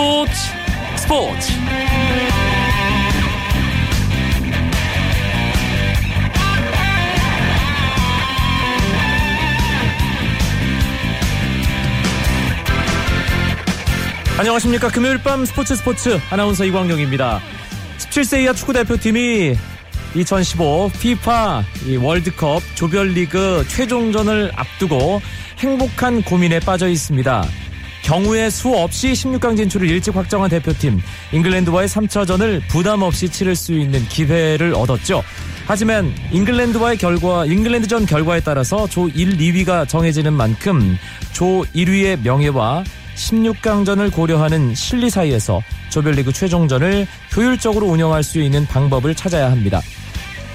스포츠 스포츠. 안녕하십니까. 금요일 밤 스포츠 스포츠. 아나운서 이광용입니다. 17세 이하 축구 대표팀이 2015 피파 월드컵 조별리그 최종전을 앞두고 행복한 고민에 빠져 있습니다. 경우의 수 없이 16강 진출을 일찍 확정한 대표팀 잉글랜드와의 3차전을 부담 없이 치를 수 있는 기회를 얻었죠. 하지만 잉글랜드와의 결과 잉글랜드전 결과에 따라서 조 1, 2위가 정해지는 만큼 조 1위의 명예와 16강전을 고려하는 실리 사이에서 조별리그 최종전을 효율적으로 운영할 수 있는 방법을 찾아야 합니다.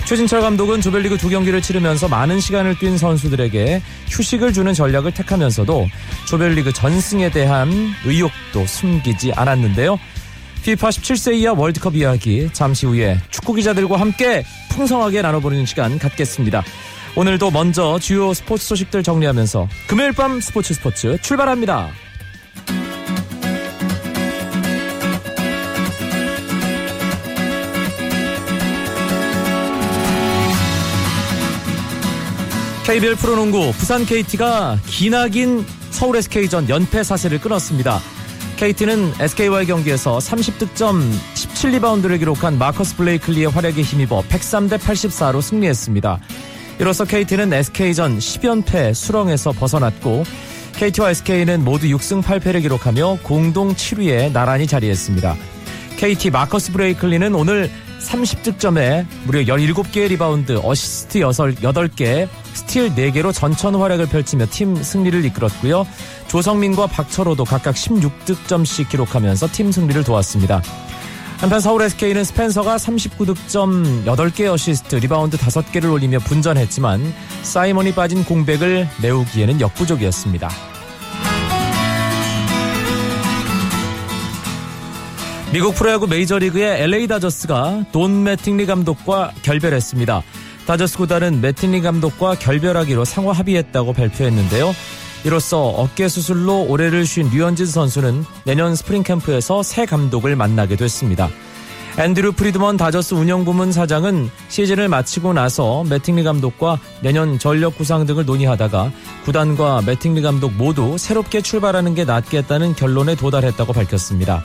최진철 감독은 조별리그 두 경기를 치르면서 많은 시간을 뛴 선수들에게 휴식을 주는 전략을 택하면서도 조별리그 전승에 대한 의욕도 숨기지 않았는데요. 피파 17세 이하 월드컵 이야기 잠시 후에 축구 기자들과 함께 풍성하게 나눠보는 시간 갖겠습니다. 오늘도 먼저 주요 스포츠 소식들 정리하면서 금요일 밤 스포츠 스포츠 출발합니다. KBL 프로농구 부산 KT가 기나긴 서울 SK전 연패 사세를 끊었습니다. KT는 SK와의 경기에서 30득점 17리바운드를 기록한 마커스 블레이클리의 활약에 힘입어 103대 84로 승리했습니다. 이로써 KT는 SK전 10연패 수렁에서 벗어났고 KT와 SK는 모두 6승 8패를 기록하며 공동 7위에 나란히 자리했습니다. KT 마커스 브레이클리는 오늘 30득점에 무려 17개의 리바운드, 어시스트 8개, 스틸 4개로 전천후 활약을 펼치며 팀 승리를 이끌었고요. 조성민과 박철호도 각각 16득점씩 기록하면서 팀 승리를 도왔습니다. 한편 서울 SK는 스펜서가 39득점 8개 어시스트, 리바운드 5개를 올리며 분전했지만 사이먼이 빠진 공백을 메우기에는 역부족이었습니다. 미국 프로야구 메이저리그의 LA 다저스가 돈 매팅리 감독과 결별했습니다. 다저스 구단은 매팅리 감독과 결별하기로 상호 합의했다고 발표했는데요. 이로써 어깨 수술로 올해를 쉰 류현진 선수는 내년 스프링 캠프에서 새 감독을 만나게 됐습니다. 앤드류 프리드먼 다저스 운영 부문 사장은 시즌을 마치고 나서 매팅리 감독과 내년 전력 구상 등을 논의하다가 구단과 매팅리 감독 모두 새롭게 출발하는 게 낫겠다는 결론에 도달했다고 밝혔습니다.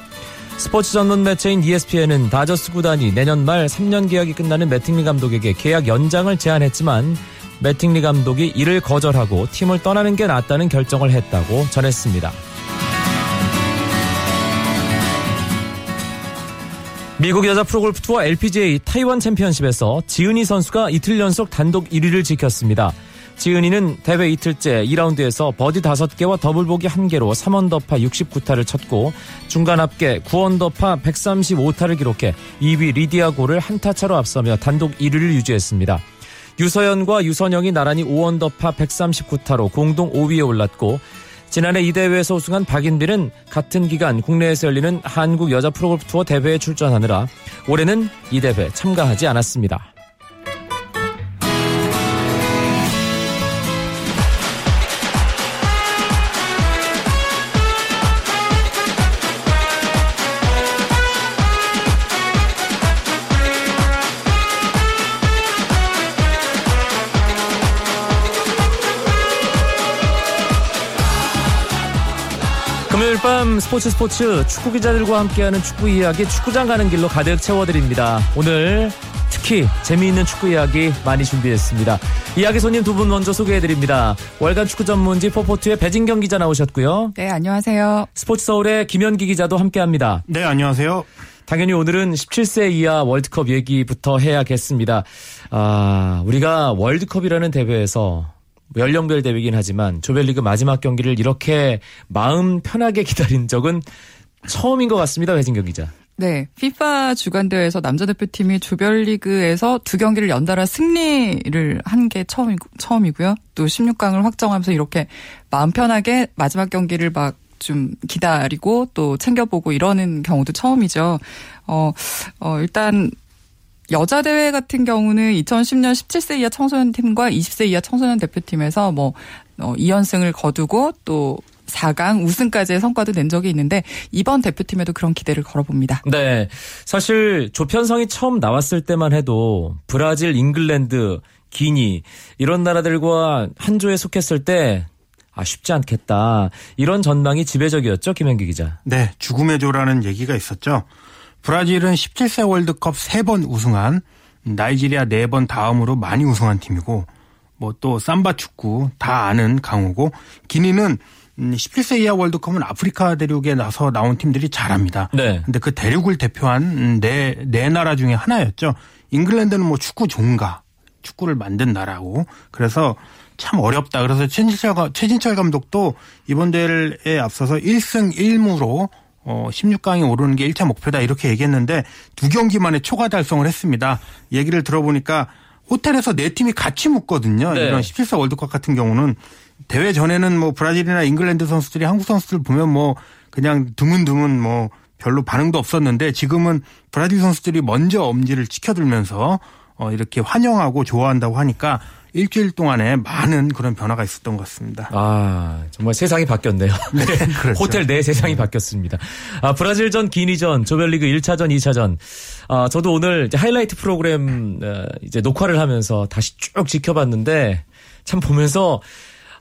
스포츠 전문 매체인 ESPN은 다저스 구단이 내년 말 3년 계약이 끝나는 매팅리 감독에게 계약 연장을 제안했지만 매팅리 감독이 이를 거절하고 팀을 떠나는 게 낫다는 결정을 했다고 전했습니다. 미국 여자 프로골프 투어 LPGA 타이완 챔피언십에서 지은희 선수가 이틀 연속 단독 1위를 지켰습니다. 지은희는 대회 이틀째 2라운드에서 버디 5개와 더블 보기 1개로 3언더파 69타를 쳤고 중간 합계 9언더파 135타를 기록해 2위 리디아고를 한타 차로 앞서며 단독 1위를 유지했습니다. 유서연과 유선영이 나란히 5언더파 139타로 공동 5위에 올랐고 지난해 이 대회에서 우승한 박인비는 같은 기간 국내에서 열리는 한국 여자 프로골프 투어 대회에 출전하느라 올해는 이 대회 참가하지 않았습니다. 스포츠 스포츠 축구 기자들과 함께하는 축구 이야기 축구장 가는 길로 가득 채워드립니다. 오늘 특히 재미있는 축구 이야기 많이 준비했습니다. 이야기 손님 두 분 먼저 소개해드립니다. 월간 축구 전문지 포포트의 배진경 기자 나오셨고요. 네, 안녕하세요. 스포츠 서울의 김현기 기자도 함께합니다. 네, 안녕하세요. 당연히 오늘은 17세 이하 월드컵 얘기부터 해야겠습니다. 아, 우리가 월드컵이라는 대회에서 연령별 대회이긴 하지만 조별리그 마지막 경기를 이렇게 마음 편하게 기다린 적은 처음인 것 같습니다. 배진경 기자. 네, 피파 주간 대회에서 남자 대표팀이 조별리그에서 두 경기를 연달아 승리를 한 게 처음 처음이고요. 또 16강을 확정하면서 이렇게 마음 편하게 마지막 경기를 막 좀 기다리고 또 챙겨보고 이러는 경우도 처음이죠. 어, 어 일단 여자 대회 같은 경우는 2010년 17세 이하 청소년 팀과 20세 이하 청소년 대표팀에서 뭐 어, 2연승을 거두고 또 4강 우승까지의 성과도 낸 적이 있는데 이번 대표팀에도 그런 기대를 걸어봅니다. 네. 사실 조편성이 처음 나왔을 때만 해도 브라질, 잉글랜드, 기니 이런 나라들과 한 조에 속했을 때 아, 쉽지 않겠다. 이런 전망이 지배적이었죠, 김현기 기자. 네, 죽음의 조라는 얘기가 있었죠. 브라질은 17세 월드컵 3번 우승한 나이지리아 4번 다음으로 많이 우승한 팀이고 뭐 또 삼바 축구 다 아는 강호고 기니는 17세 이하 월드컵은 아프리카 대륙에 나서 나온 팀들이 잘합니다. 네. 근데 그 대륙을 대표한 네, 네 나라 중에 하나였죠. 잉글랜드는 뭐 축구 종가, 축구를 만든 나라고. 그래서 참 어렵다. 그래서 최진철, 최진철 감독도 이번 대회에 앞서서 1승 1무로 어 16강에 오르는 게 1차 목표다 이렇게 얘기했는데 두 경기 만에 초과 달성을 했습니다. 얘기를 들어보니까 호텔에서 네 팀이 같이 묵거든요. 네. 이런 17세 월드컵 같은 경우는 대회 전에는 뭐 브라질이나 잉글랜드 선수들이 한국 선수들 보면 뭐 그냥 드문드문 뭐 별로 반응도 없었는데 지금은 브라질 선수들이 먼저 엄지를 지켜들면서 어 이렇게 환영하고 좋아한다고 하니까 일주일 동안에 많은 그런 변화가 있었던 것 같습니다. 아, 정말 세상이 바뀌었네요. 네, 그렇죠. 호텔 내 세상이 네. 바뀌었습니다. 아, 브라질전, 기니전, 조별리그 1차전, 2차전. 아, 저도 오늘 이제 하이라이트 프로그램 어, 이제 녹화를 하면서 다시 쭉 지켜봤는데 참 보면서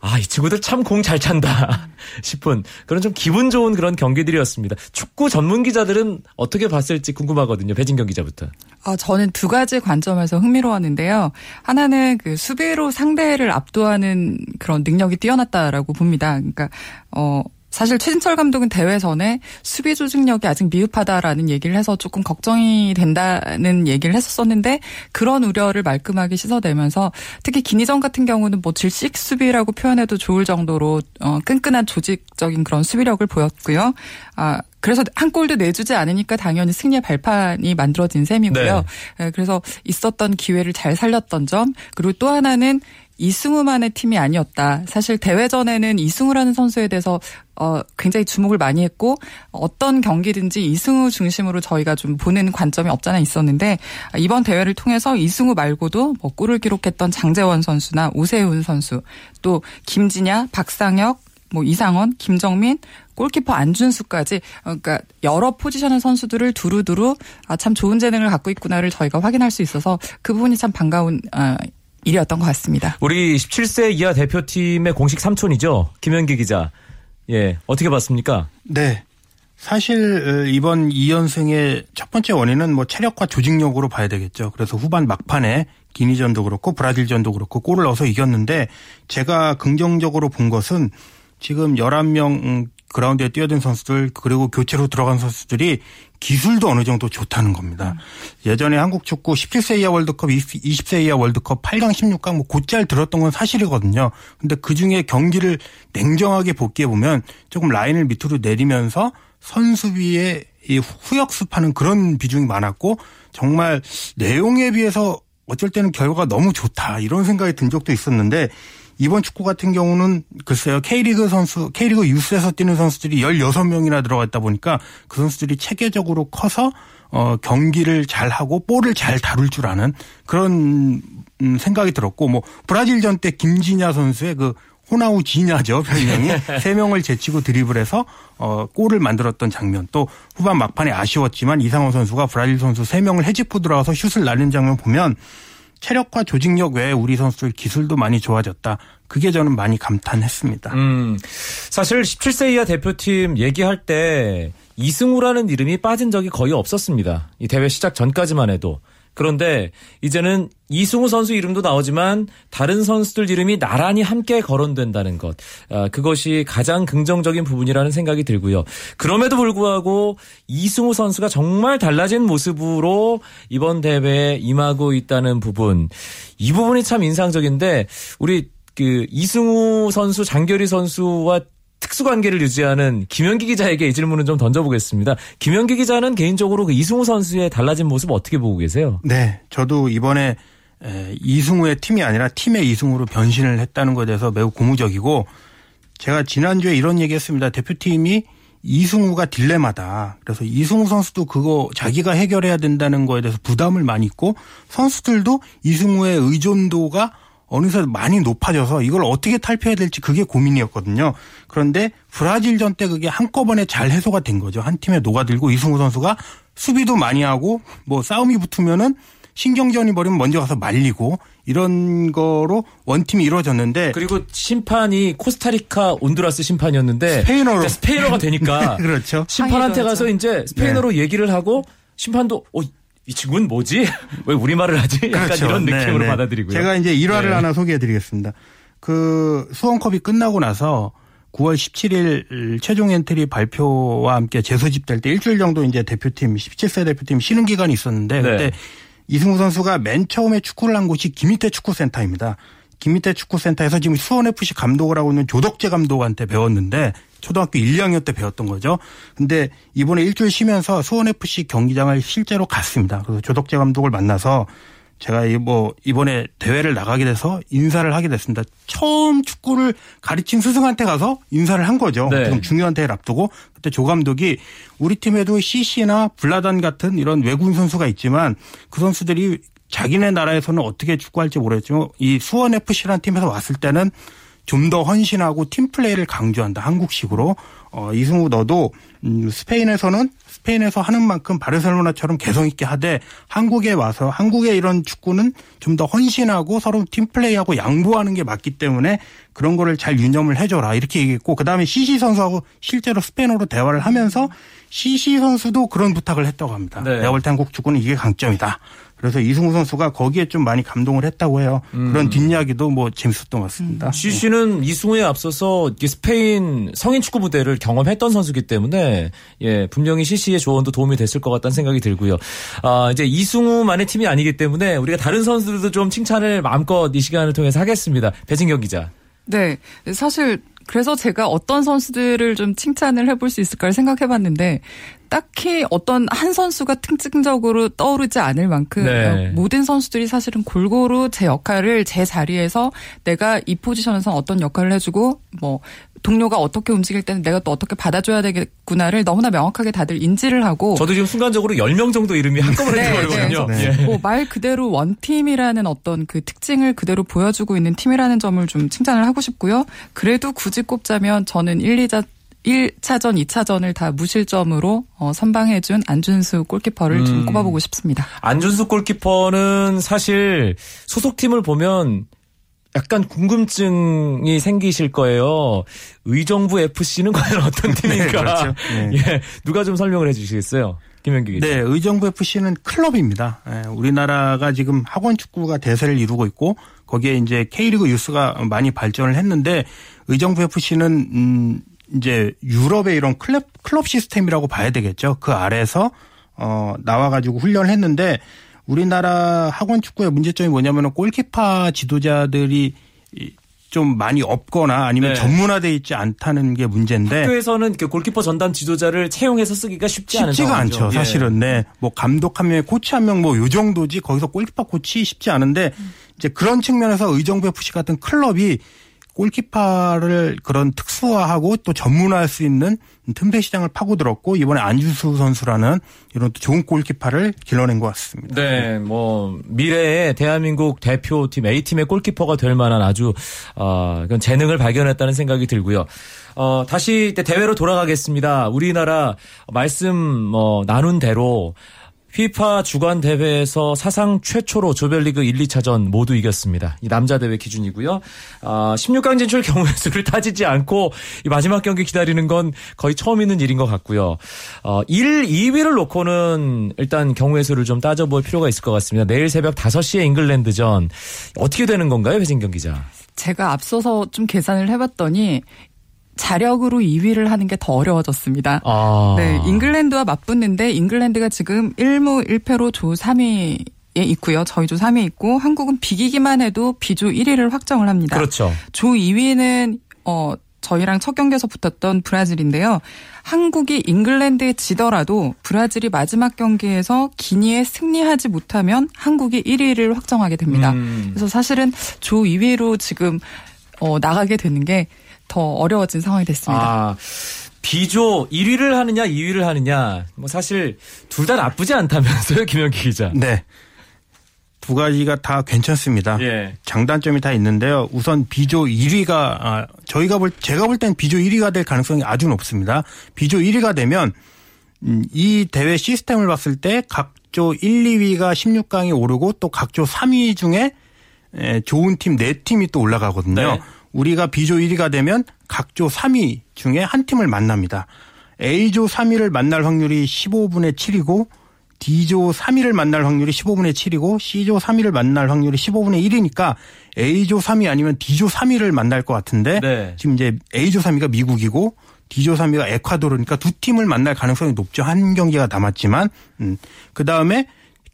아, 이 친구들 참 공 잘 찬다 싶은 그런 좀 기분 좋은 그런 경기들이었습니다. 축구 전문 기자들은 어떻게 봤을지 궁금하거든요. 배진경 기자부터. 아, 저는 두 가지 관점에서 흥미로웠는데요. 하나는 그 수비로 상대를 압도하는 그런 능력이 뛰어났다라고 봅니다. 그러니까 어 사실 최진철 감독은 대회 전에 수비 조직력이 아직 미흡하다라는 얘기를 해서 조금 걱정이 된다는 얘기를 했었었는데 그런 우려를 말끔하게 씻어내면서 특히 기니전 같은 경우는 뭐 질식 수비라고 표현해도 좋을 정도로 어 끈끈한 조직적인 그런 수비력을 보였고요. 아 그래서 한 골도 내주지 않으니까 당연히 승리의 발판이 만들어진 셈이고요. 네. 예, 그래서 있었던 기회를 잘 살렸던 점 그리고 또 하나는 이승우만의 팀이 아니었다. 사실 대회전에는 이승우라는 선수에 대해서 어 굉장히 주목을 많이 했고 어떤 경기든지 이승우 중심으로 저희가 좀 보는 관점이 없잖아 있었는데 이번 대회를 통해서 이승우 말고도 뭐 골을 기록했던 장재원 선수나 오세훈 선수 또 김진야, 박상혁, 뭐 이상원, 김정민, 골키퍼 안준수까지 그러니까 여러 포지션의 선수들을 두루두루 아 참 좋은 재능을 갖고 있구나를 저희가 확인할 수 있어서 그 부분이 참 반가운 어, 일이었던 것 같습니다. 우리 17세 이하 대표팀의 공식 삼촌이죠. 김현기 기자. 예, 어떻게 봤습니까? 네. 사실 이번 2연승의 첫 번째 원인은 뭐 체력과 조직력으로 봐야 되겠죠. 그래서 후반 막판에 기니전도 그렇고 브라질전도 그렇고 골을 넣어서 이겼는데 제가 긍정적으로 본 것은 지금 11명 그라운드에 뛰어든 선수들 그리고 교체로 들어간 선수들이 기술도 어느 정도 좋다는 겁니다. 음. 예전에 한국 축구 17세 이하 월드컵, 20세 이하 월드컵 8강, 16강 뭐 곧잘 들었던 건 사실이거든요. 근데 그 중에 경기를 냉정하게 복귀해 보면 조금 라인을 밑으로 내리면서 선수비에 후역습하는 그런 비중이 많았고 정말 내용에 비해서 어쩔 때는 결과가 너무 좋다 이런 생각이 든 적도 있었는데 이번 축구 같은 경우는 글쎄요. K리그 선수, K리그 유스에서 뛰는 선수들이 16명이나 들어갔다 보니까 그 선수들이 체계적으로 커서 어 경기를 잘 하고 볼을 잘 다룰 줄 아는 그런 음 생각이 들었고 뭐 브라질전 때 김진야 선수의 그 호나우 지냐죠 별명이 세 명을 제치고 드리블해서 어 골을 만들었던 장면 또 후반 막판에 아쉬웠지만 이상호 선수가 브라질 선수 세 명을 해집고 들어와서 슛을 날리는 장면 보면 체력과 조직력 외에 우리 선수들 기술도 많이 좋아졌다. 그게 저는 많이 감탄했습니다. 음, 사실 17세 이하 대표팀 얘기할 때 이승우라는 이름이 빠진 적이 거의 없었습니다. 이 대회 시작 전까지만 해도. 그런데 이제는 이승우 선수 이름도 나오지만 다른 선수들 이름이 나란히 함께 거론된다는 것. 아, 그것이 가장 긍정적인 부분이라는 생각이 들고요. 그럼에도 불구하고 이승우 선수가 정말 달라진 모습으로 이번 대회에 임하고 있다는 부분. 이 부분이 참 인상적인데 우리 그 이승우 선수, 장결희 선수와 특수관계를 유지하는 김현기 기자에게 이 질문을 좀 던져보겠습니다. 김현기 기자는 개인적으로 그 이승우 선수의 달라진 모습 어떻게 보고 계세요? 네, 저도 이번에 이승우의 팀이 아니라 팀의 이승우로 변신을 했다는 것에 대해서 매우 고무적이고 제가 지난주에 이런 얘기했습니다. 대표팀이 이승우가 딜레마다. 그래서 이승우 선수도 그거 자기가 해결해야 된다는 거에 대해서 부담을 많이 있고 선수들도 이승우의 의존도가 어느새 많이 높아져서 이걸 어떻게 탈피해야 될지 그게 고민이었거든요. 그런데 브라질전 때 그게 한꺼번에 잘 해소가 된 거죠. 한 팀에 녹아들고 이승우 선수가 수비도 많이 하고 뭐 싸움이 붙으면은 신경전이 벌이면 먼저 가서 말리고 이런 거로 원팀이 이루어졌는데 그리고 심판이 코스타리카 온두라스 심판이었는데 스페인어로 그러니까 스페인어가 되니까 그렇죠. 심판한테 가서. 이제 스페인어로 얘기를 하고 심판도 어, 이 친구는 뭐지? 왜 우리말을 하지? 약간 그렇죠. 이런 네, 느낌으로 네. 받아들이고요. 제가 이제 일화를 네. 하나 소개해 드리겠습니다. 그 수원컵이 끝나고 나서 9월 17일 최종 엔트리 발표와 함께 재소집될 때 일주일 정도 이제 대표팀 17세 대표팀 쉬는 기간이 있었는데 네. 그때 이승우 선수가 맨 처음에 축구를 한 곳이 김희태 축구센터입니다. 김희태 축구센터에서 지금 수원FC 감독을 하고 있는 조덕재 감독한테 배웠는데 초등학교 1, 2학년 때 배웠던 거죠. 근데 이번에 일주일 쉬면서 수원FC 경기장을 실제로 갔습니다. 그래서 조덕재 감독을 만나서 제가 이뭐 이번에 대회를 나가게 돼서 인사를 하게 됐습니다. 처음 축구를 가르친 스승한테 가서 인사를 한 거죠. 네. 지금 중요한 대회를 앞두고 그때 조 감독이 우리 팀에도 CC나 블라단 같은 이런 외국인 선수가 있지만 그 선수들이 자기네 나라에서는 어떻게 축구할지 모르겠지만 이 수원 FC라는 팀에서 왔을 때는 좀 더 헌신하고 팀 플레이를 강조한다. 한국식으로. 어, 이승우 너도 음, 스페인에서는 스페인에서 하는 만큼 바르셀로나처럼 개성 있게 하되 한국에 와서 한국의 이런 축구는 좀 더 헌신하고 서로 팀 플레이하고 양보하는 게 맞기 때문에 그런 거를 잘 유념을 해줘라 이렇게 얘기했고 그 다음에 CC 선수하고 실제로 스페인어로 대화를 하면서 CC 선수도 그런 부탁을 했다고 합니다. 네. 내가 볼때 한국 축구는 이게 강점이다. 그래서 이승우 선수가 거기에 좀 많이 감동을 했다고 해요. 음. 그런 뒷이야기도 뭐 재밌었던 것 같습니다. GC는 이승우에 앞서서 스페인 성인 축구 부대를 경험했던 선수기 때문에 예 분명히 CC의 조언도 도움이 됐을 것 같다는 생각이 들고요. 아 이제 이승우만의 팀이 아니기 때문에 우리가 다른 선수들도 좀 칭찬을 마음껏 이 시간을 통해서 하겠습니다. 배진경 기자. 네. 사실 그래서 제가 어떤 선수들을 좀 칭찬을 해볼 수 있을까를 생각해봤는데 딱히 어떤 한 선수가 특징적으로 떠오르지 않을 만큼 네. 모든 선수들이 사실은 골고루 제 역할을 제 자리에서 내가 이 포지션에서 어떤 역할을 해주고 뭐 동료가 어떻게 움직일 때는 내가 또 어떻게 받아줘야 되겠구나를 너무나 명확하게 다들 인지를 하고 저도 지금 순간적으로 10명 정도 이름이 한꺼번에 네, 들어오거든요. 네. 예. 뭐말 그대로 원팀이라는 어떤 그 특징을 그대로 보여주고 있는 팀이라는 점을 좀 칭찬을 하고 싶고요. 그래도 굳이 꼽자면 저는 1, 2자 1차전, 2차전을 다 무실점으로 어, 선방해준 안준수 골키퍼를 음. 좀 꼽아보고 싶습니다. 안준수 골키퍼는 사실 소속팀을 보면 약간 궁금증이 생기실 거예요. 의정부 FC는 과연 어떤 팀인가? 그렇죠. 네. 예, 누가 좀 설명을 해주시겠어요? 김현기 기자. 네, 의정부 FC는 클럽입니다. 예, 우리나라가 지금 학원 축구가 대세를 이루고 있고 거기에 이제 K리그 유스가 많이 발전을 했는데 의정부 FC는 음 이제 유럽의 이런 클럽 클럽 시스템이라고 봐야 되겠죠. 그 아래서 어 나와 가지고 훈련을 했는데 우리나라 학원 축구의 문제점이 뭐냐면은 골키퍼 지도자들이 이- 좀 많이 없거나 아니면 네. 전문화돼 있지 않다는 게 문제인데 학교에서는 그 골키퍼 전담 지도자를 채용해서 쓰기가 쉽지 않은 쉽지가 상황이죠. 않죠. 예. 사실은 네. 뭐 감독 한 명에 코치 한 명 뭐 요 정도지 거기서 골키퍼 코치 쉽지 않은데 이제 그런 측면에서 의정부 FC 같은 클럽이 골키퍼를 그런 특수화하고 또 전문화할 수 있는 틈새 시장을 파고들었고 이번에 안준수 선수라는 이런 또 좋은 골키퍼를 길러낸 것 같습니다. 네, 뭐 미래의 대한민국 대표팀 A팀의 골키퍼가 될 만한 아주 어, 재능을 발견했다는 생각이 들고요. 어, 다시 대회로 돌아가겠습니다. 우리나라 말씀 뭐 나눈 대로 휘파 주간 대회에서 사상 최초로 조별리그 1, 2차전 모두 이겼습니다. 이 남자 대회 기준이고요. 아, 16강 진출 경우의 수를 따지지 않고 이 마지막 경기 기다리는 건 거의 처음 있는 일인 것 같고요. 어, 1, 2위를 놓고는 일단 경우의 수를 좀 따져볼 필요가 있을 것 같습니다. 내일 새벽 5시에 잉글랜드전 어떻게 되는 건가요, 회진경 기자? 제가 앞서서 좀 계산을 해봤더니 자력으로 2위를 하는 게 더 어려워졌습니다. 아, 네, 잉글랜드와 맞붙는데 잉글랜드가 지금 1무 1패로 조 3위 에 있고요. 저희 조 3위에 있고 한국은 비기기만 해도 비조 1위를 확정을 합니다. 그렇죠. 조 2위는 어 저희랑 첫 경기에서 붙었던 브라질인데요. 한국이 잉글랜드에 지더라도 브라질이 마지막 경기에서 기니에 승리하지 못하면 한국이 1위를 확정하게 됩니다. 음. 그래서 사실은 조 2위로 지금 어 나가게 되는 게 더 어려워진 상황이 됐습니다. 아, 비조 1위를 하느냐 2위를 하느냐 뭐 사실 둘 다 나쁘지 않다면서요 김현기 기자. 네. 두 가지가 다 괜찮습니다. 예. 장단점이 다 있는데요. 우선 비조 1위가 아, 저희가 볼 제가 볼 땐 비조 1위가 될 가능성이 아주 높습니다. 비조 1위가 되면 음, 이 대회 시스템을 봤을 때 각조 1, 2위가 16강에 오르고 또 각조 3위 중에 에, 좋은 팀 4팀이 또 올라가거든요. 네. 우리가 B조 1위가 되면 각조 3위 중에 한 팀을 만납니다. A조 3위를 만날 확률이 15분의 7이고 D조 3위를 만날 확률이 15분의 7이고 C조 3위를 만날 확률이 15분의 1이니까 A조 3위 아니면 D조 3위를 만날 것 같은데 네. 지금 이제 A조 3위가 미국이고 D조 3위가 에콰도르니까 두 팀을 만날 가능성이 높죠. 한 경기가 남았지만 음. 그다음에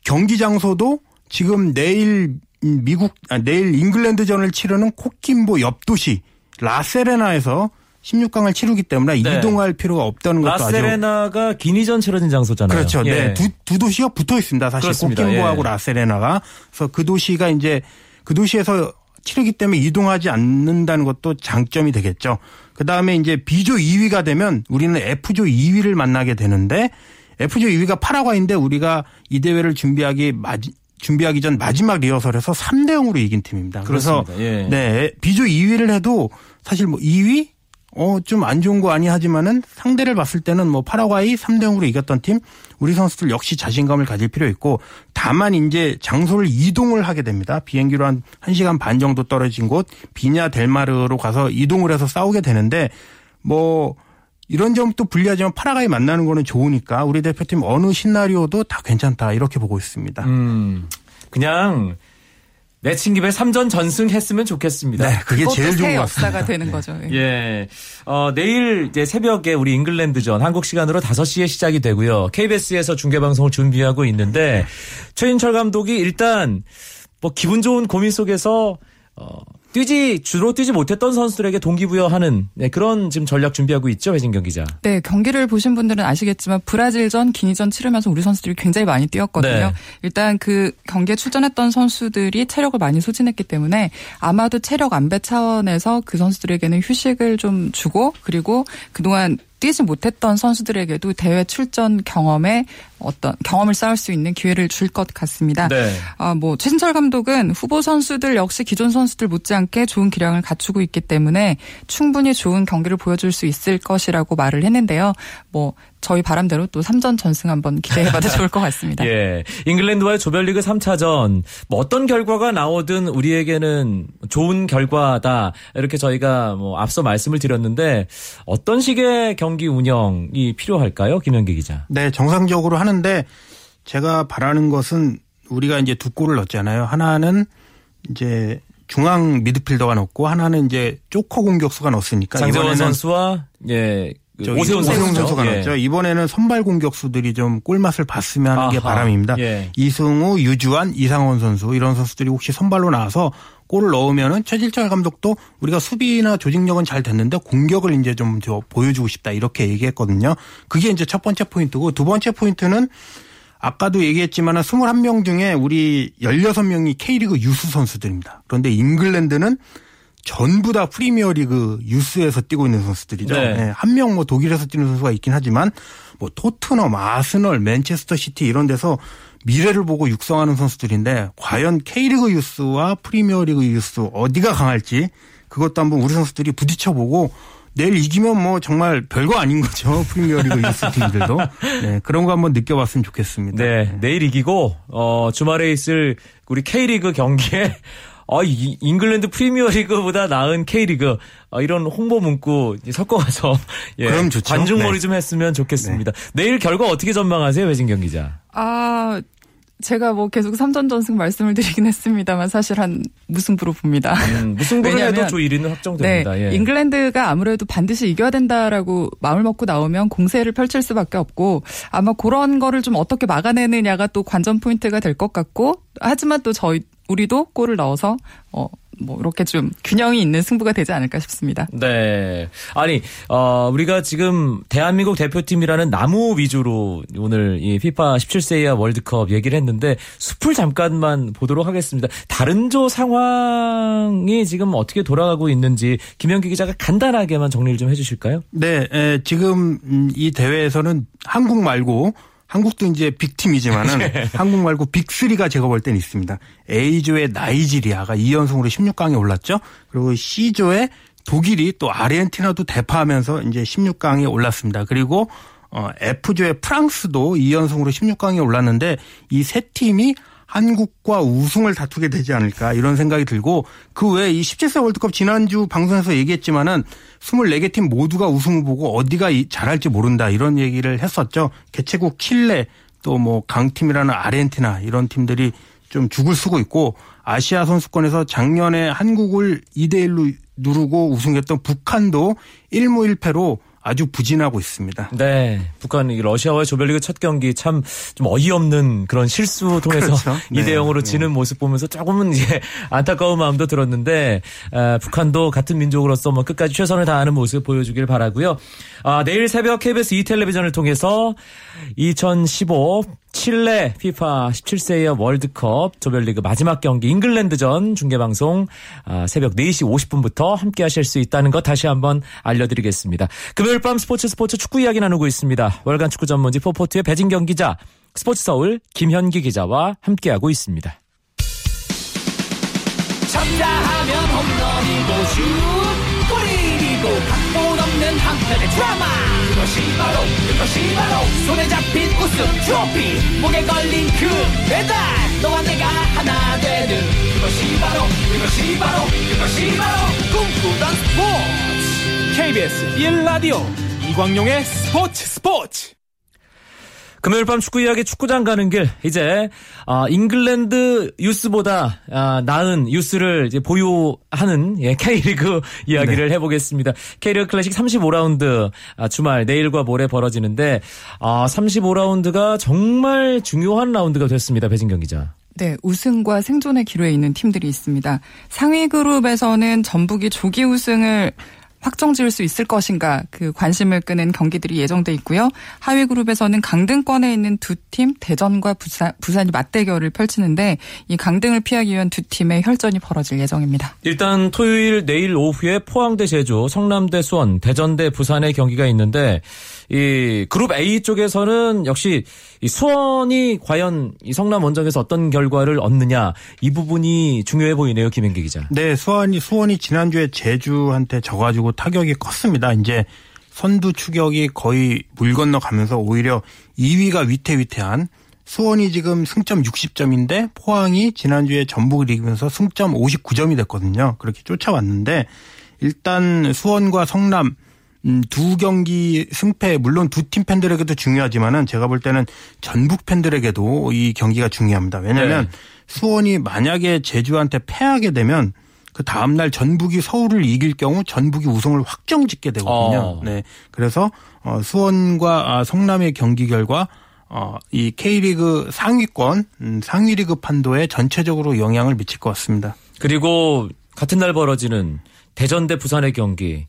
경기 장소도 지금 내일 미국 아, 내일 잉글랜드전을 치르는 코킴보 옆 도시 라세레나에서 16강을 치르기 때문에 네. 이동할 필요가 없다는 것도 아주 라세레나가 기니전 치러진 장소잖아요. 그렇죠. 예. 네. 두, 두 도시가 붙어 있습니다. 사실 그렇습니다. 코킴보하고 예. 라세레나가. 그래서 그 도시가 이제 그 도시에서 치르기 때문에 이동하지 않는다는 것도 장점이 되겠죠. 그 다음에 이제 B조 2위가 되면 우리는 F조 2위를 만나게 되는데 F조 2위가 파라과이인데 우리가 이 대회를 준비하기 준비하기 전 마지막 리허설에서 3대 0으로 이긴 팀입니다. 그래서. 예. 네, B조 2위를 해도 사실 뭐 2위 어, 좀 안 좋은 거 아니 하지만은 상대를 봤을 때는 뭐 파라과이 3대 0으로 이겼던 팀 우리 선수들 역시 자신감을 가질 필요 있고 다만 이제 장소를 이동을 하게 됩니다. 비행기로 한 1시간 반 정도 떨어진 곳 비냐 델마르로 가서 이동을 해서 싸우게 되는데 뭐 이런 점도 불리하지만 파라과이 만나는 거는 좋으니까 우리 대표팀 어느 시나리오도 다 괜찮다 이렇게 보고 있습니다. 음, 그냥 내친 김에 3전 전승했으면 좋겠습니다. 네, 그게 제일 새 좋은 것 역사가 같습니다. 되는 거죠. 예. 예. 어, 내일 이제 새벽에 우리 잉글랜드전 한국 시간으로 5시에 시작이 되고요. KBS에서 중계 방송을 준비하고 있는데 최인철 감독이 일단 뭐 기분 좋은 고민 속에서 어, 뛰지 주로 뛰지 못했던 선수들에게 동기부여하는 네, 그런 지금 전략 준비하고 있죠, 회진경 기자. 네, 경기를 보신 분들은 아시겠지만 브라질전, 기니전 치르면서 우리 선수들이 굉장히 많이 뛰었거든요. 네. 일단 그 경기에 출전했던 선수들이 체력을 많이 소진했기 때문에 아마도 체력 안배 차원에서 그 선수들에게는 휴식을 좀 주고 그리고 그동안 뛰지 못했던 선수들에게도 대회 출전 경험에 어떤 경험을 쌓을 수 있는 기회를 줄 것 같습니다. 네. 아, 뭐, 최진철 감독은 후보 선수들 역시 기존 선수들 못지않게 좋은 기량을 갖추고 있기 때문에 충분히 좋은 경기를 보여줄 수 있을 것이라고 말을 했는데요. 뭐, 저희 바람대로 또 3전 전승 한번 기대해봐도 좋을 것 같습니다. 예. 잉글랜드와의 조별리그 3차전 뭐 어떤 결과가 나오든 우리에게는 좋은 결과다. 이렇게 저희가 뭐 앞서 말씀을 드렸는데 어떤 식의 경기 운영이 필요할까요? 김현기 기자. 네, 정상적으로 하는데 제가 바라는 것은 우리가 이제 두 골을 넣었잖아요. 하나는 이제 중앙 미드필더가 넣고 하나는 이제 쪼커 공격수가 넣었으니까 장재원 이번에는 선수와 예. 그 오세훈. 선수가 예. 넣었죠. 이번에는 선발 공격수들이 좀 꿀맛을 봤으면 하는 게 아하, 바람입니다. 예. 이승우, 유주환, 이상원 선수 이런 선수들이 혹시 선발로 나와서 골을 넣으면은 최질철 감독도 우리가 수비나 조직력은 잘 됐는데 공격을 이제 좀저 보여주고 싶다 이렇게 얘기했거든요. 그게 이제 첫 번째 포인트고 두 번째 포인트는 아까도 얘기했지만 21명 중에 우리 16명이 K리그 유스 선수들입니다. 그런데 잉글랜드는 전부 다 프리미어리그 유스에서 뛰고 있는 선수들이죠. 네. 한명 뭐 독일에서 뛰는 선수가 있긴 하지만 뭐 토트넘, 아스널, 맨체스터 시티 이런 데서 미래를 보고 육성하는 선수들인데 과연 K리그 유스와 프리미어리그 유스 어디가 강할지 그것도 한번 우리 선수들이 부딪혀보고 내일 이기면 뭐 정말 별거 아닌 거죠. 프리미어리그 유스 팀들도. 네, 그런 거 한번 느껴봤으면 좋겠습니다. 네, 내일 이기고 어 주말에 있을 우리 K리그 경기에 어, 이, 잉글랜드 프리미어리그보다 나은 K리그 어, 이런 홍보 문구 섞어가서 예, 그럼 좋죠. 관중몰이 네. 좀 했으면 좋겠습니다. 내일 결과 어떻게 전망하세요, 외진경 기자? 아, 제가 뭐 계속 3전 전승 말씀을 드리긴 했습니다만 사실 한 무승부로 봅니다. 음, 무승부를 해도 조 1위는 확정됩니다. 네, 예. 잉글랜드가 아무래도 반드시 이겨야 된다라고 마음을 먹고 나오면 공세를 펼칠 수밖에 없고 아마 그런 거를 좀 어떻게 막아내느냐가 또 관전 포인트가 될 것 같고 하지만 또 저희 우리도 골을 넣어서 어 뭐 이렇게 좀 균형이 있는 승부가 되지 않을까 싶습니다. 네. 아니, 어, 우리가 지금 대한민국 대표팀이라는 나무 위주로 오늘 이 피파 17세 이하 월드컵 얘기를 했는데 숲을 잠깐만 보도록 하겠습니다. 다른 조 상황이 지금 어떻게 돌아가고 있는지 김현기 기자가 간단하게만 정리를 좀 해주실까요? 네, 에, 지금 음, 이 대회에서는 한국 말고 한국도 이제 빅팀이지만은 네. 한국 말고 빅3가 제가 볼땐 있습니다. A조의 나이지리아가 2연승으로 16강에 올랐죠. 그리고 C조의 독일이 또 아르헨티나도 대파하면서 이제 16강에 올랐습니다. 그리고 어 F조의 프랑스도 2연승으로 16강에 올랐는데 이 세 팀이 한국과 우승을 다투게 되지 않을까 이런 생각이 들고 그 외에 이 17세 월드컵 지난주 방송에서 얘기했지만은 24개 팀 모두가 우승 후보고 어디가 이- 잘할지 모른다 이런 얘기를 했었죠. 개최국 칠레 또 뭐 강팀이라는 아르헨티나 이런 팀들이 좀 죽을 쓰고 있고 아시아 선수권에서 작년에 한국을 2대 1로 누르고 우승했던 북한도 1무 1패로 아주 부진하고 있습니다. 네, 북한 이 러시아와의 조별리그 첫 경기 참 좀 어이없는 그런 실수 통해서 그렇죠. 네. 2대 0으로 지는 모습 보면서 조금은 이제 안타까운 마음도 들었는데 아, 북한도 같은 민족으로서 뭐 끝까지 최선을 다하는 모습 보여주길 바라고요. 아, 내일 새벽 KBS 2 텔레비전을 통해서 2015 칠레 피파 17세 이하 월드컵 조별리그 마지막 경기 잉글랜드전 중계방송 아, 새벽 4시 50분부터 함께 하실 수 있다는 것 다시 한번 알려드리겠습니다. 금요일 밤 스포츠 스포츠 축구 이야기 나누고 있습니다. 월간 축구 전문지 포포트의 배진경 기자, 스포츠 서울 김현기 기자와 함께하고 있습니다. 쳤다 하면 홈런이고 슛 골이고 각본 없는 한편의 드라마 그것이 바로 그것이 바로. 손에 잡힌 우승 트로피. 목에 걸린 그 배달. 너와 내가 하나 되는 그것이 바로 그것이 바로 그것이 바로. 꿈꾸던 스포츠. KBS 1라디오 이광용의 스포츠 스포츠 금요일 밤 축구 이야기 축구장 가는 길 이제 아, 잉글랜드 유스보다 아, 나은 이제 보유하는 예, K리그 이야기를 해보겠습니다. K리그 클래식 35라운드 아, 주말 내일과 모레 벌어지는데 아, 35라운드가 정말 중요한 라운드가 됐습니다. 배진경 기자. 네, 우승과 생존의 기로에 있는 팀들이 있습니다. 상위 그룹에서는 전북이 조기 우승을 확정 지을 수 있을 것인가 그 관심을 끄는 경기들이 예정돼 있고요. 하위 그룹에서는 강등권에 있는 두 팀 대전과 부산, 부산이 맞대결을 펼치는데 이 강등을 피하기 위한 두 팀의 혈전이 벌어질 예정입니다. 일단 토요일 내일 오후에 포항대 제주, 성남대 수원, 대전대 부산의 경기가 있는데 이 그룹 A 쪽에서는 역시 이 수원이 과연 이 성남 원정에서 어떤 결과를 얻느냐 이 부분이 중요해 보이네요, 김현기 기자. 네, 수원이 수원이 지난주에 제주한테 져가지고 타격이 컸습니다. 이제 선두 추격이 거의 물 건너가면서 오히려 2위가 위태위태한 수원이 지금 승점 60점인데 포항이 지난주에 전북을 이기면서 승점 59점이 됐거든요. 그렇게 쫓아왔는데 일단 수원과 성남 음, 두 경기 승패 물론 두 팀 팬들에게도 중요하지만은 제가 볼 때는 전북 팬들에게도 이 경기가 중요합니다. 왜냐하면 네. 수원이 만약에 제주한테 패하게 되면 그 다음 날 전북이 서울을 이길 경우 전북이 우승을 확정짓게 되거든요. 어. 네. 그래서 어, 수원과 아, 성남의 경기 결과 어, 이 K리그 상위권 음, 상위 리그 판도에 전체적으로 영향을 미칠 것 같습니다. 그리고 같은 날 벌어지는 대전 대 부산의 경기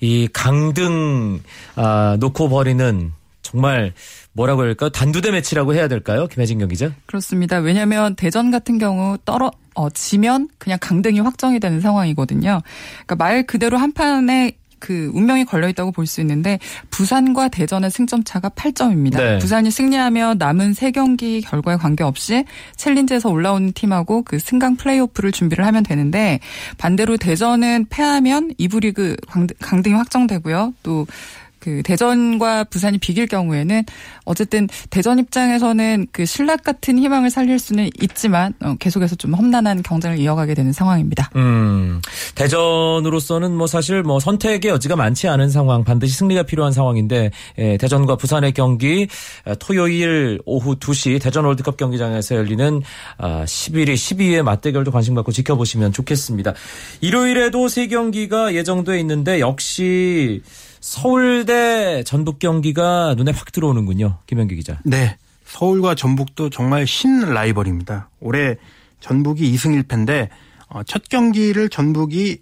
이 강등 아, 놓고 버리는 정말 뭐라고 할까 단두대 매치라고 해야 될까요, 김혜진 경 기자? 그렇습니다. 왜냐하면 대전 같은 경우 떨어 어, 지면 그냥 강등이 확정이 되는 상황이거든요. 그러니까 말 그대로 한 판에 그 운명이 걸려 있다고 볼 수 있는데 부산과 대전의 승점 차가 8점입니다. 네. 부산이 승리하며 남은 세 경기 결과에 관계없이 챌린지에서 올라오는 팀하고 그 승강 플레이오프를 준비를 하면 되는데 반대로 대전은 패하면 2부 리그 강등- 강등이 확정되고요. 또 그 대전과 부산이 비길 경우에는 어쨌든 대전 입장에서는 그 신락 같은 희망을 살릴 수는 있지만 어, 계속해서 좀 험난한 경쟁을 이어가게 되는 상황입니다. 음, 대전으로서는 뭐 사실 뭐 선택의 여지가 많지 않은 상황, 반드시 승리가 필요한 상황인데, 예, 대전과 부산의 경기, 아, 토요일 오후 2시 대전 월드컵 경기장에서 열리는 아, 11위, 12위의 맞대결도 관심 갖고 지켜보시면 좋겠습니다. 일요일에도 세 경기가 예정돼 있는데, 역시 서울대 전북 경기가 눈에 확 들어오는군요. 김현기 기자. 네. 서울과 전북도 정말 신 라이벌입니다. 올해 전북이 2승 1패인데 어, 첫 경기를 전북이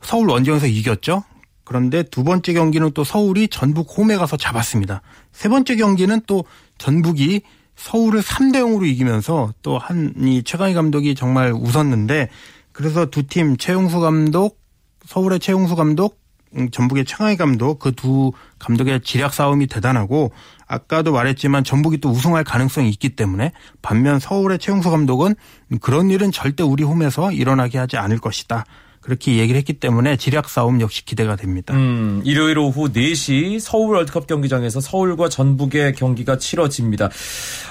서울 원정에서 이겼죠. 그런데 두 번째 경기는 또 서울이 전북 홈에 가서 잡았습니다. 세 번째 경기는 또 전북이 서울을 3대 0으로 이기면서 또 한 이 최강희 감독이 정말 웃었는데 그래서 두 팀 최용수 감독 서울의 최용수 감독 음, 전북의 최강희 감독 그 두 감독의 지략 싸움이 대단하고 아까도 말했지만 전북이 또 우승할 가능성이 있기 때문에 반면 서울의 최용수 감독은 그런 일은 절대 우리 홈에서 일어나게 하지 않을 것이다. 그렇게 얘기를 했기 때문에 지략 싸움 역시 기대가 됩니다. 음, 일요일 오후 4시 서울 월드컵 경기장에서 서울과 전북의 경기가 치러집니다.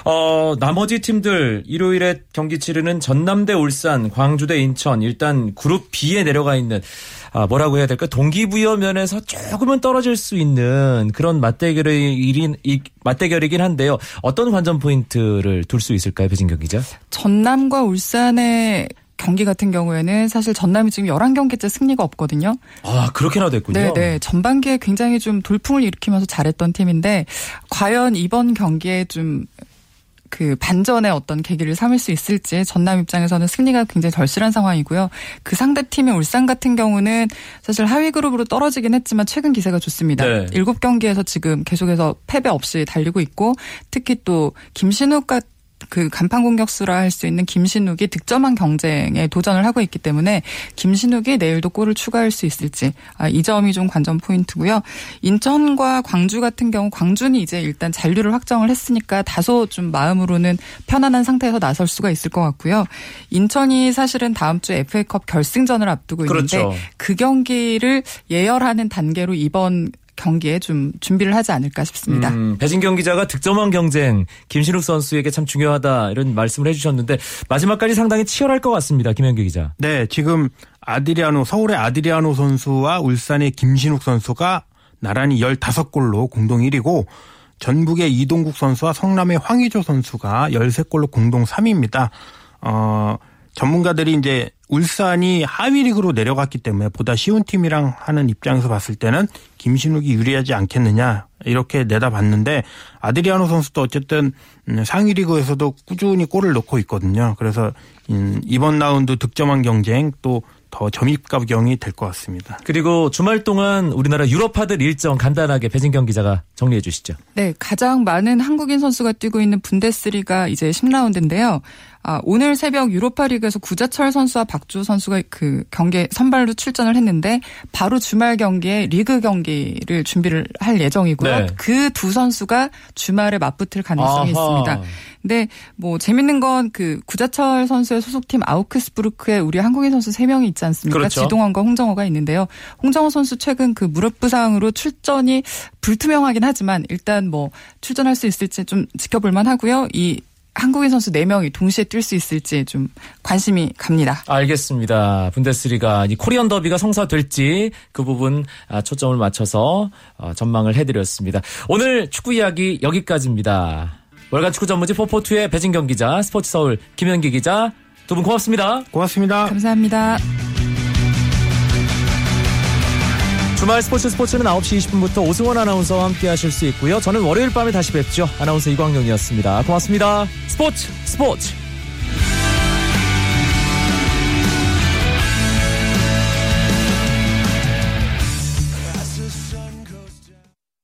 어, 나머지 팀들 일요일에 경기 치르는 전남대 울산, 광주대 인천 일단 그룹 B에 내려가 있는 아, 뭐라고 해야 될까? 동기부여 면에서 조금은 떨어질 수 있는 그런 맞대결이 맞대결이긴 한데요. 어떤 관전 포인트를 둘 수 있을까요, 배진경 기자? 전남과 울산의 경기 같은 경우에는 사실 전남이 지금 11경기째 승리가 없거든요. 아, 그렇게나 됐군요. 네, 네. 전반기에 굉장히 좀 돌풍을 일으키면서 잘했던 팀인데 과연 이번 경기에 좀 그 반전의 어떤 계기를 삼을 수 있을지 전남 입장에서는 승리가 굉장히 절실한 상황이고요. 그 상대 팀인 울산 같은 경우는 사실 하위 그룹으로 떨어지긴 했지만 최근 기세가 좋습니다. 네. 7경기에서 지금 계속해서 패배 없이 달리고 있고 특히 또 김신욱 같은 그 간판 공격수라 할 수 있는 김신욱이 득점한 경쟁에 도전을 하고 있기 때문에 김신욱이 내일도 골을 추가할 수 있을지 아, 이 점이 좀 관전 포인트고요. 인천과 광주 같은 경우 광주는 이제 일단 잔류를 확정을 했으니까 다소 좀 마음으로는 편안한 상태에서 나설 수가 있을 것 같고요. 인천이 사실은 다음 주 FA컵 결승전을 앞두고 있는데 그렇죠. 그 경기를 예열하는 단계로 이번 경기에 좀 준비를 하지 않을까 싶습니다. 음, 배진경 기자가 득점왕 경쟁 김신욱 선수에게 참 중요하다 이런 말씀을 해주셨는데 마지막까지 상당히 치열할 것 같습니다. 김현규 기자. 네, 지금 아드리아노 서울의 아드리아노 선수와 울산의 김신욱 선수가 나란히 15골로 공동 1위고 전북의 이동국 선수와 성남의 황의조 선수가 13골로 공동 3위입니다. 어, 전문가들이 이제 울산이 하위 리그로 내려갔기 때문에 보다 쉬운 팀이랑 하는 입장에서 봤을 때는 김신욱이 유리하지 않겠느냐 이렇게 내다봤는데 아드리아노 선수도 어쨌든 음, 상위 리그에서도 꾸준히 골을 넣고 있거든요. 그래서 음, 이번 라운드 득점왕 경쟁 또 더 점입가경이 될 것 같습니다. 그리고 주말 동안 우리나라 유럽파들 일정 간단하게 배진경 기자가 정리해 주시죠. 네, 가장 많은 한국인 선수가 뛰고 있는 분데스리가 이제 10라운드인데요. 아, 오늘 새벽 유로파 리그에서 구자철 선수와 박주 선수가 그 경기에 선발로 출전을 했는데 바로 주말 경기에 리그 경기를 준비를 할 예정이고요. 네. 그두 선수가 주말에 맞붙을 가능성이 아하. 있습니다. 근데 뭐 재밌는 건 그 구자철 선수의 소속팀 아우크스부르크에 우리 한국인 선수 3명이 있지 않습니까? 그렇죠. 지동원과 홍정호가 있는데요. 홍정호 선수 최근 그 무릎 부상으로 출전이 불투명하긴 하지만 일단 뭐 출전할 수 있을지 좀 지켜볼 만하고요. 이 한국인 선수 4명이 동시에 뛸 수 있을지 좀 관심이 갑니다. 알겠습니다. 분데스리가 이 코리안 더비가 성사될지 그 부분 아, 초점을 맞춰서 어, 전망을 해드렸습니다. 오늘 축구 이야기 여기까지입니다. 월간 축구 전문지 포포투의 배진경 기자, 스포츠 서울 김현기 기자 두 분 고맙습니다. 고맙습니다. 감사합니다. 주말 스포츠 스포츠는 9시 20분부터 오승원 아나운서와 함께 하실 수 있고요. 저는 월요일 밤에 다시 뵙죠. 아나운서 이광용이었습니다. 고맙습니다. 스포츠 스포츠